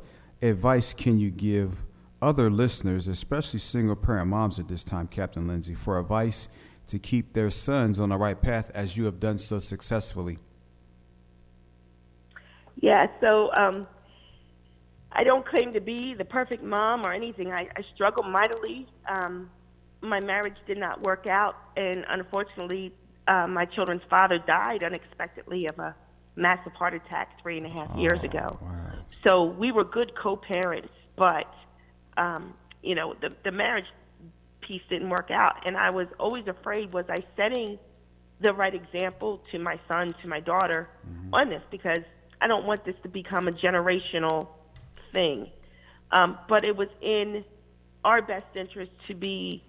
advice can you give other listeners, especially single parent moms at this time, Captain Lindsay, for advice to keep their sons on the right path as you have done so successfully? Yeah, so um, I don't claim to be the perfect mom or anything. I, I struggle mightily. Um, my marriage did not work out, and unfortunately, uh, my children's father died unexpectedly of a massive heart attack three and a half oh, years ago. Wow. So we were good co-parents, but um, you know the the marriage piece didn't work out, and I was always afraid: was I setting the right example to my son, to my daughter, mm-hmm. on this? Because I don't want this to become a generational thing. Um, but it was in our best interest to be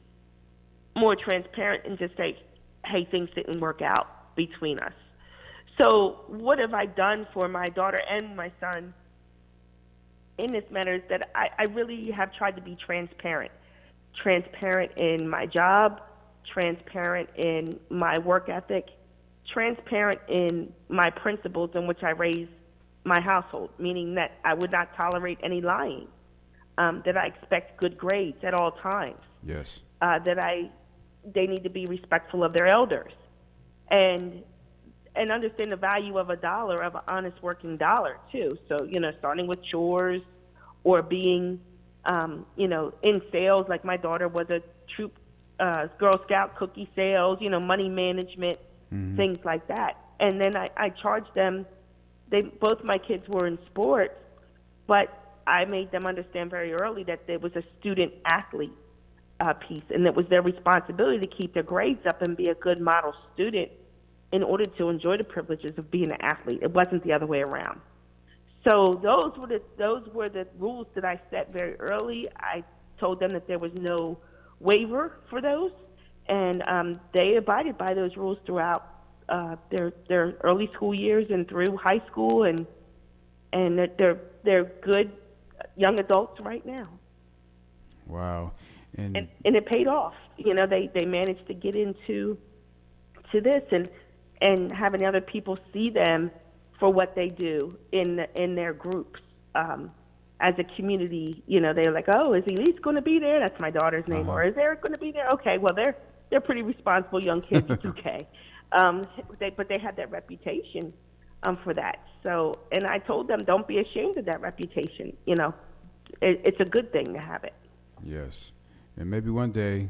more transparent and just say, hey, things didn't work out between us. So, what have I done for my daughter and my son in this matter is that I, I really have tried to be transparent. Transparent in my job, transparent in my work ethic, transparent in my principles in which I raise my household, meaning that I would not tolerate any lying, um, that I expect good grades at all times. Yes. Uh, that I, they need to be respectful of their elders, and and understand the value of a dollar, of an honest working dollar too. So you know, starting with chores, or being, um, you know, in sales. Like my daughter was a troop, uh, Girl Scout cookie sales. You know, money management, mm-hmm. things like that. And then I, I charge them they both my kids were in sports, but I made them understand very early that there was a student athlete uh, piece, and it was their responsibility to keep their grades up and be a good model student in order to enjoy the privileges of being an athlete. It wasn't the other way around. So those were the those were the rules that I set very early. I told them that there was no waiver for those, and um, they abided by those rules throughout uh, their their early school years and through high school, and and that they're they're good young adults right now. Wow, and and, and it paid off. You know, they they managed to get into to this and and having other people see them for what they do in the, in their groups. Um, as a community, you know, they're like, "Oh, is Elise going to be there?" That's my daughter's name. Uh-huh. Or is Eric going to be there? Okay, well, they're they're pretty responsible young kids. It's okay. Um, they, but they had that reputation um, for that. So, and I told them, don't be ashamed of that reputation. You know, it, it's a good thing to have it. Yes, and maybe one day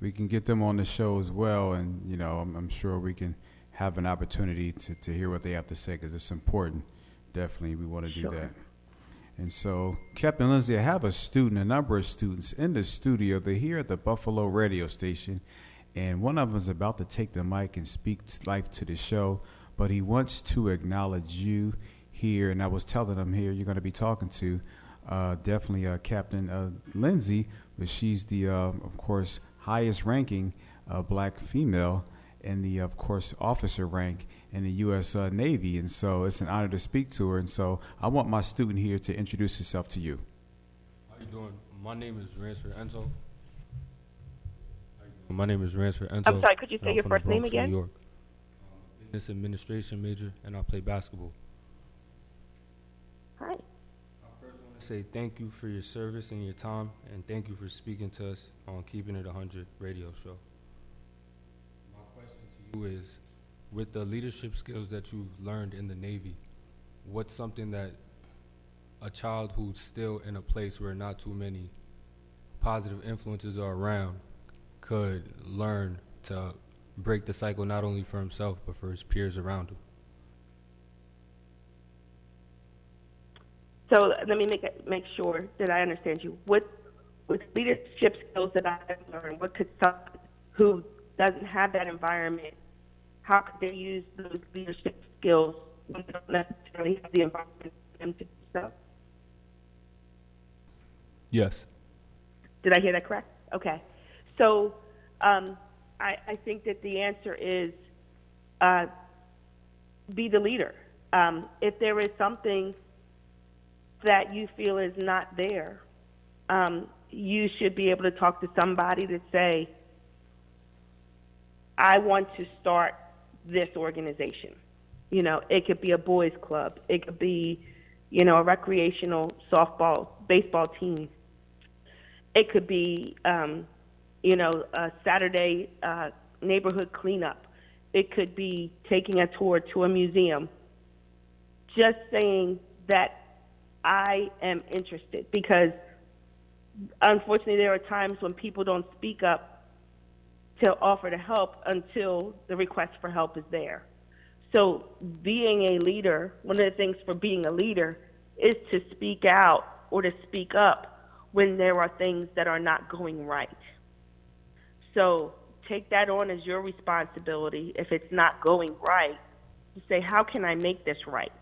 we can get them on the show as well, and you know, I'm, I'm sure we can have an opportunity to, to hear what they have to say because it's important. Definitely, we want to do sure. that. And so, Captain Lindsay, I have a student, a number of students in the studio. They're here at the Buffalo radio station and one of them is about to take the mic and speak life to the show, but he wants to acknowledge you here. And I was telling him here, you're going to be talking to uh, definitely uh, Captain uh, Lindsay, but she's the, uh, of course, highest ranking uh, black female in the, of course, officer rank in the U.S. Uh, Navy, and so it's an honor to speak to her. And so I want my student here to introduce herself to you. How you doing? My name is Ransford Enzo. My name is Ransford Enzo. I'm sorry, could you say your first name again? New York. Business administration major, and I play basketball. Hi. I first want to say thank you for your service and your time, and thank you for speaking to us on Keeping It 100 radio show. My question to you is, with the leadership skills that you've learned in the Navy, what's something that a child who's still in a place where not too many positive influences are around could learn to break the cycle not only for himself but for his peers around him? So let me make make sure that I understand you. What with leadership skills that I've learned, what could someone who doesn't have that environment, how could they use those leadership skills when they don't necessarily have the environment for them to do so? Yes. Did I hear that correct? Okay. So um, I, I think that the answer is uh, be the leader. Um, if there is something that you feel is not there, um, you should be able to talk to somebody to say, I want to start this organization. You know, it could be a boys club, it could be, you know, a recreational softball, baseball team. It could be, um, you know, a Saturday uh, neighborhood cleanup. It could be taking a tour to a museum. Just saying that I am interested because unfortunately there are times when people don't speak up to offer to help until the request for help is there. So being a leader, one of the things for being a leader is to speak out or to speak up when there are things that are not going right. So take that on as your responsibility if it's not going right say, how can I make this right?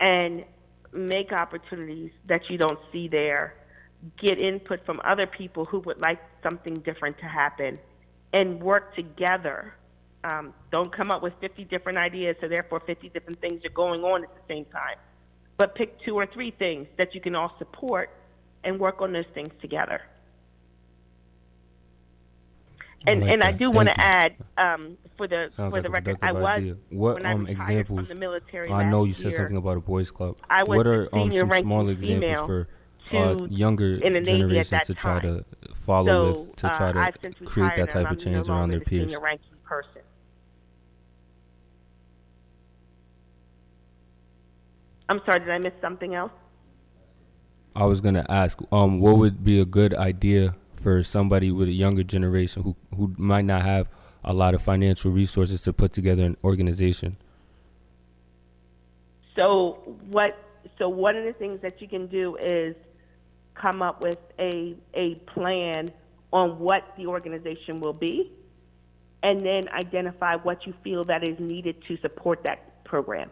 And make opportunities that you don't see there. Get input from other people who would like something different to happen and work together. Um, don't come up with 50 different ideas, so therefore 50 different things are going on at the same time. But pick two or three things that you can all support and work on those things together. And like and I do want to add um, for the Sounds for like the record, I was idea. What when um retired examples? from the military I know you said year, something about a boys club. I was what are um some small examples for uh, younger generations to try to follow so, with to uh, try to I've create that type of change around their peers? Person. I'm sorry, did I miss something else? I was gonna ask, um, what would be a good idea for somebody with a younger generation who who might not have a lot of financial resources to put together an organization? So what? So one of the things that you can do is come up with a a plan on what the organization will be, and then identify what you feel that is needed to support that program.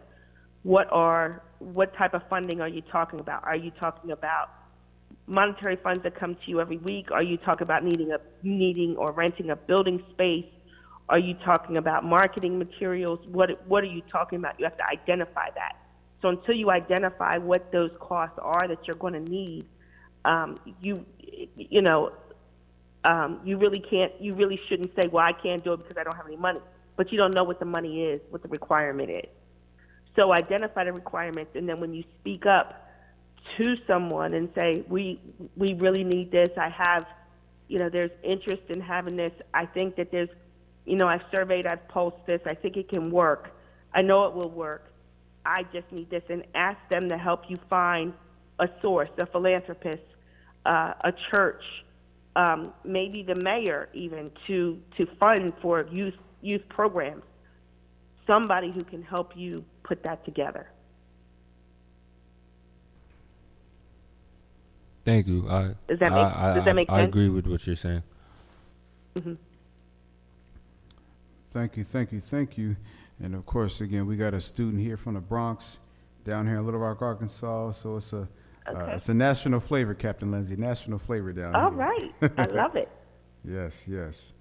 What are what type of funding are you talking about? Are you talking about monetary funds that come to you every week? Are you talking about needing a needing or renting a building space? Are you talking about marketing materials? What what are you talking about? You have to identify that. So until you identify what those costs are that you're going to need, um, you you know um, you really can't you really shouldn't say, well, I can't do it because I don't have any money. But you don't know what the money is, what the requirement is. So identify the requirements, and then when you speak up to someone and say, we we really need this. I have, you know, there's interest in having this. I think that there's, you know, I've surveyed, I've pulsed this. I think it can work. I know it will work. I just need this, and ask them to help you find a source, a philanthropist, uh, a church, um, maybe the mayor, even to to fund for youth youth programs. Somebody who can help you put that together. Thank you. I Does that make- I, does that make I, I agree with what you're saying. Thank you, thank you, thank you. And of course, again, we got a student here from the Bronx, down here in Little Rock, Arkansas. So it's a uh, it's a national flavor, Captain Lindsay. National flavor down All here. right, I love it. Yes, yes.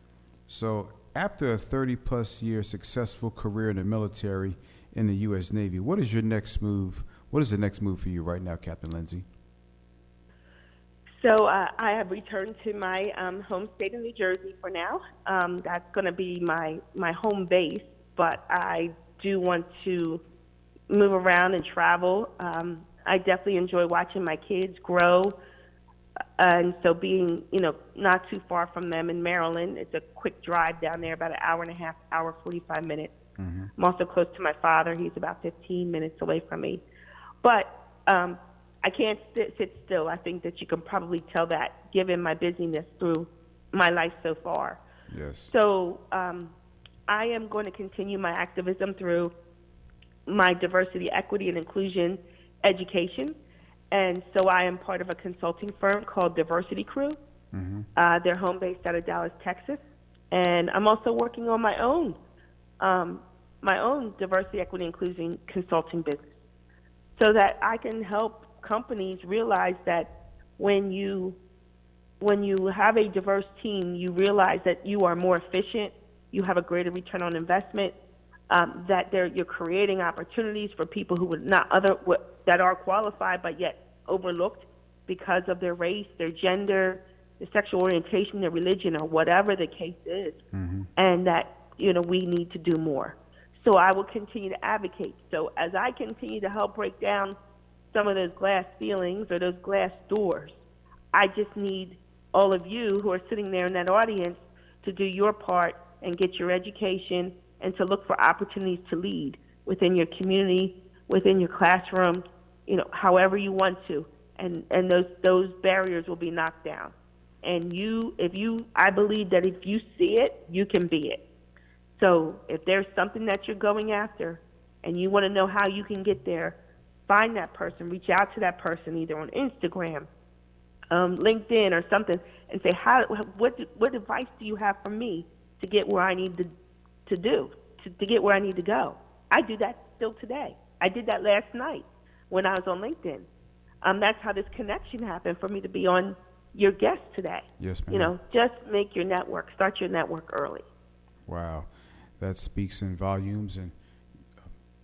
So after a 30 plus year successful career in the military in the U.S. Navy, what is your next move? What is the next move for you right now, Captain Lindsay? So uh, I have returned to my um, home state of New Jersey for now. Um, that's going to be my my home base, but I do want to move around and travel. Um, I definitely enjoy watching my kids grow, uh, and so being you know not too far from them in Maryland, it's a quick drive down there, about an hour and a half, hour forty five minutes. Mm-hmm. I'm also close to my father; he's about fifteen minutes away from me. But um, I can't sit, sit still. I think that you can probably tell that given my busyness through my life so far. Yes. So um, I am going to continue my activism through my diversity, equity, and inclusion education. And so I am part of a consulting firm called Diversity Crew. Mm-hmm. Uh, they're home based out of Dallas, Texas. And I'm also working on my own, um, my own diversity, equity, inclusion consulting business, so that I can help companies realize that when you when you have a diverse team, you realize that you are more efficient, you have a greater return on investment, um, that you're creating opportunities for people who would not other that are qualified but yet overlooked because of their race, their gender, their sexual orientation, their religion, or whatever the case is, mm-hmm. and that you know we need to do more. So I will continue to advocate. So as I continue to help break down some of those glass ceilings or those glass doors. I just need all of you who are sitting there in that audience to do your part and get your education and to look for opportunities to lead within your community, within your classroom, you know, however you want to. And, and those, those barriers will be knocked down. And you, if you, I believe that if you see it, you can be it. So if there's something that you're going after and you want to know how you can get there, find that person, reach out to that person either on Instagram, um, LinkedIn, or something, and say, "How? What? What advice do you have for me to get where I need to to do to, to get where I need to go?" I do that still today. I did that last night when I was on LinkedIn. Um, that's how this connection happened for me to be on your guest today. Yes, ma'am. You know, just make your network. Start your network early. Wow, that speaks in volumes, and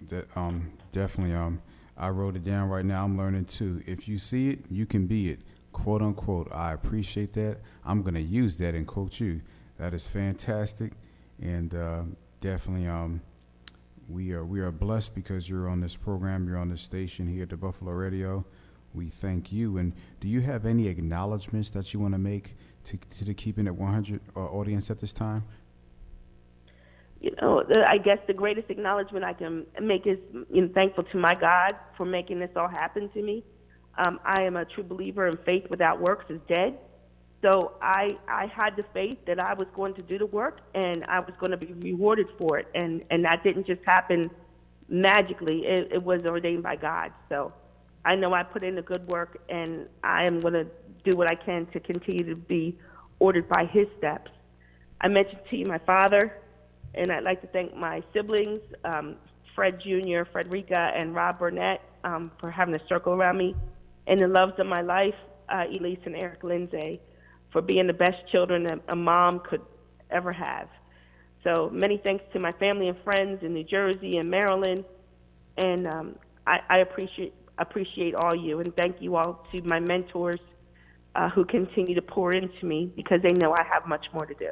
that um, definitely um, I wrote it down right now. I'm learning too. If you see it, you can be it. Quote unquote. I appreciate that. I'm going to use that and quote you. That is fantastic. And uh, definitely, um, we are we are blessed because you're on this program. You're on this station here at the Buffalo Radio. We thank you. And do you have any acknowledgments that you want to make to, to the Keeping It 100 uh, audience at this time? You know, I guess the greatest acknowledgement I can make is you know, thankful to my God for making this all happen to me. Um, I am a true believer in faith without works is dead. So I, I had the faith that I was going to do the work and I was going to be rewarded for it. And, and that didn't just happen magically, it, it was ordained by God. So I know I put in the good work and I am going to do what I can to continue to be ordered by His steps. I mentioned to you my father and I'd like to thank my siblings, um, Fred Jr., Frederica, and Rob Burnett, um, for having a circle around me, and the loves of my life, uh, Elise and Eric Lindsay, for being the best children a mom could ever have. So many thanks to my family and friends in New Jersey and Maryland, and um, I, I appreciate appreciate all you, and thank you all to my mentors uh, who continue to pour into me because they know I have much more to do.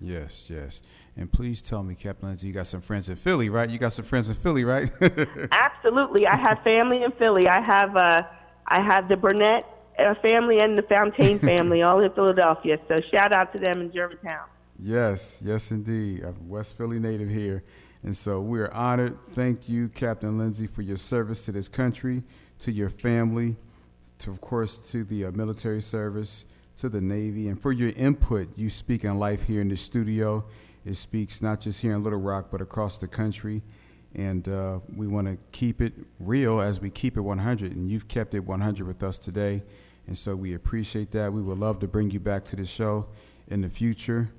Yes, yes. And please tell me, Captain Lindsay, you got some friends in Philly, right? You got some friends in Philly, right? Absolutely. I have family in Philly. I have uh, I have the Burnett uh, family and the Fontaine family all in Philadelphia. So shout out to them in Germantown. Yes, yes, indeed. I'm West Philly native here. And so we're honored. Thank you, Captain Lindsay, for your service to this country, to your family, to, of course, to the uh, military service, to the Navy, and for your input you speak in life here in the studio it speaks not just here in Little Rock, but across the country. And uh, we want to keep it real as we keep it 100. And you've kept it 100 with us today. And so we appreciate that. We would love to bring you back to the show in the future.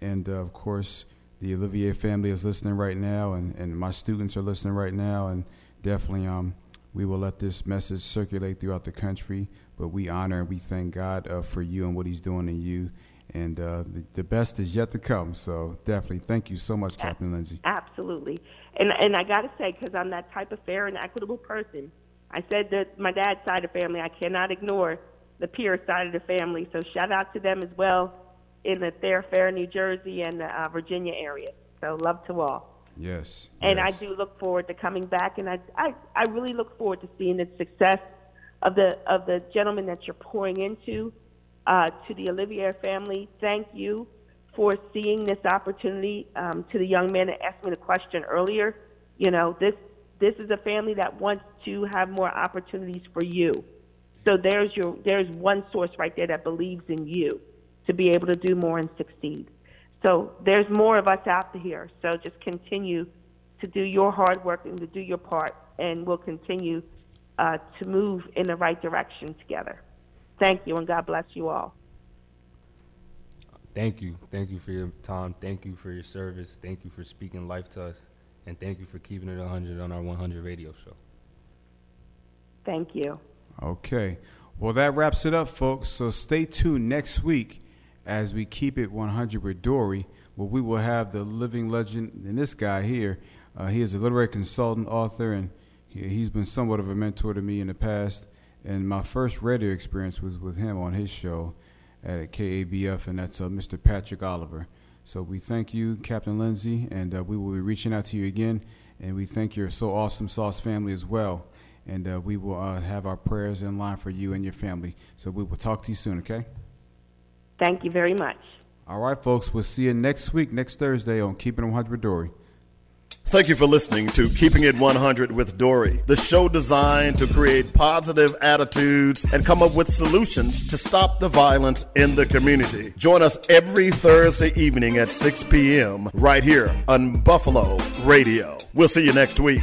And uh, of course, the Olivier family is listening right now, and, and my students are listening right now. And definitely, um, we will let this message circulate throughout the country. But we honor and we thank God uh, for you and what He's doing in you and uh, the, the, best is yet to come. So definitely, thank you so much, Captain Lindsay. Absolutely, and and I got to say, because I'm that type of fair and equitable person, I said that my dad's side of the family, I cannot ignore the peer side of the family. So shout out to them as well in the Fair, New Jersey, and the uh, Virginia area. So love to all. Yes. And yes. I do look forward to coming back, and I, I I really look forward to seeing the success of the of the gentleman that you're pouring into uh, to the Olivier family, thank you for seeing this opportunity. Um, to the young man that asked me the question earlier, you know, this this is a family that wants to have more opportunities for you. So there's your there's one source right there that believes in you to be able to do more and succeed. So there's more of us out here. So just continue to do your hard work and to do your part, and we'll continue uh, to move in the right direction together. Thank you, and God bless you all. Thank you. Thank you for your time. Thank you for your service. Thank you for speaking life to us. And thank you for keeping it 100 on our 100 radio show. Thank you. Okay. Well, that wraps it up, folks. So stay tuned next week as we keep it 100 with Dory, where we will have the living legend and this guy here. Uh, he is a literary consultant, author, and he, has been somewhat of a mentor to me in the past. And my first radio experience was with him on his show at KABF, and that's uh, Mr. Patrick Oliver. So we thank you, Captain Lindsay, and uh, we will be reaching out to you again. And we thank your so awesome Sauce family as well. And uh, we will uh, have our prayers in line for you and your family. So we will talk to you soon, okay? Thank you very much. All right, folks. We'll see you next week, next Thursday on Keeping It 100 Dory. Thank you for listening to Keeping It 100 with Dory, the show designed to create positive attitudes and come up with solutions to stop the violence in the community. Join us every Thursday evening at 6 p.m. right here on Buffalo Radio. We'll see you next week.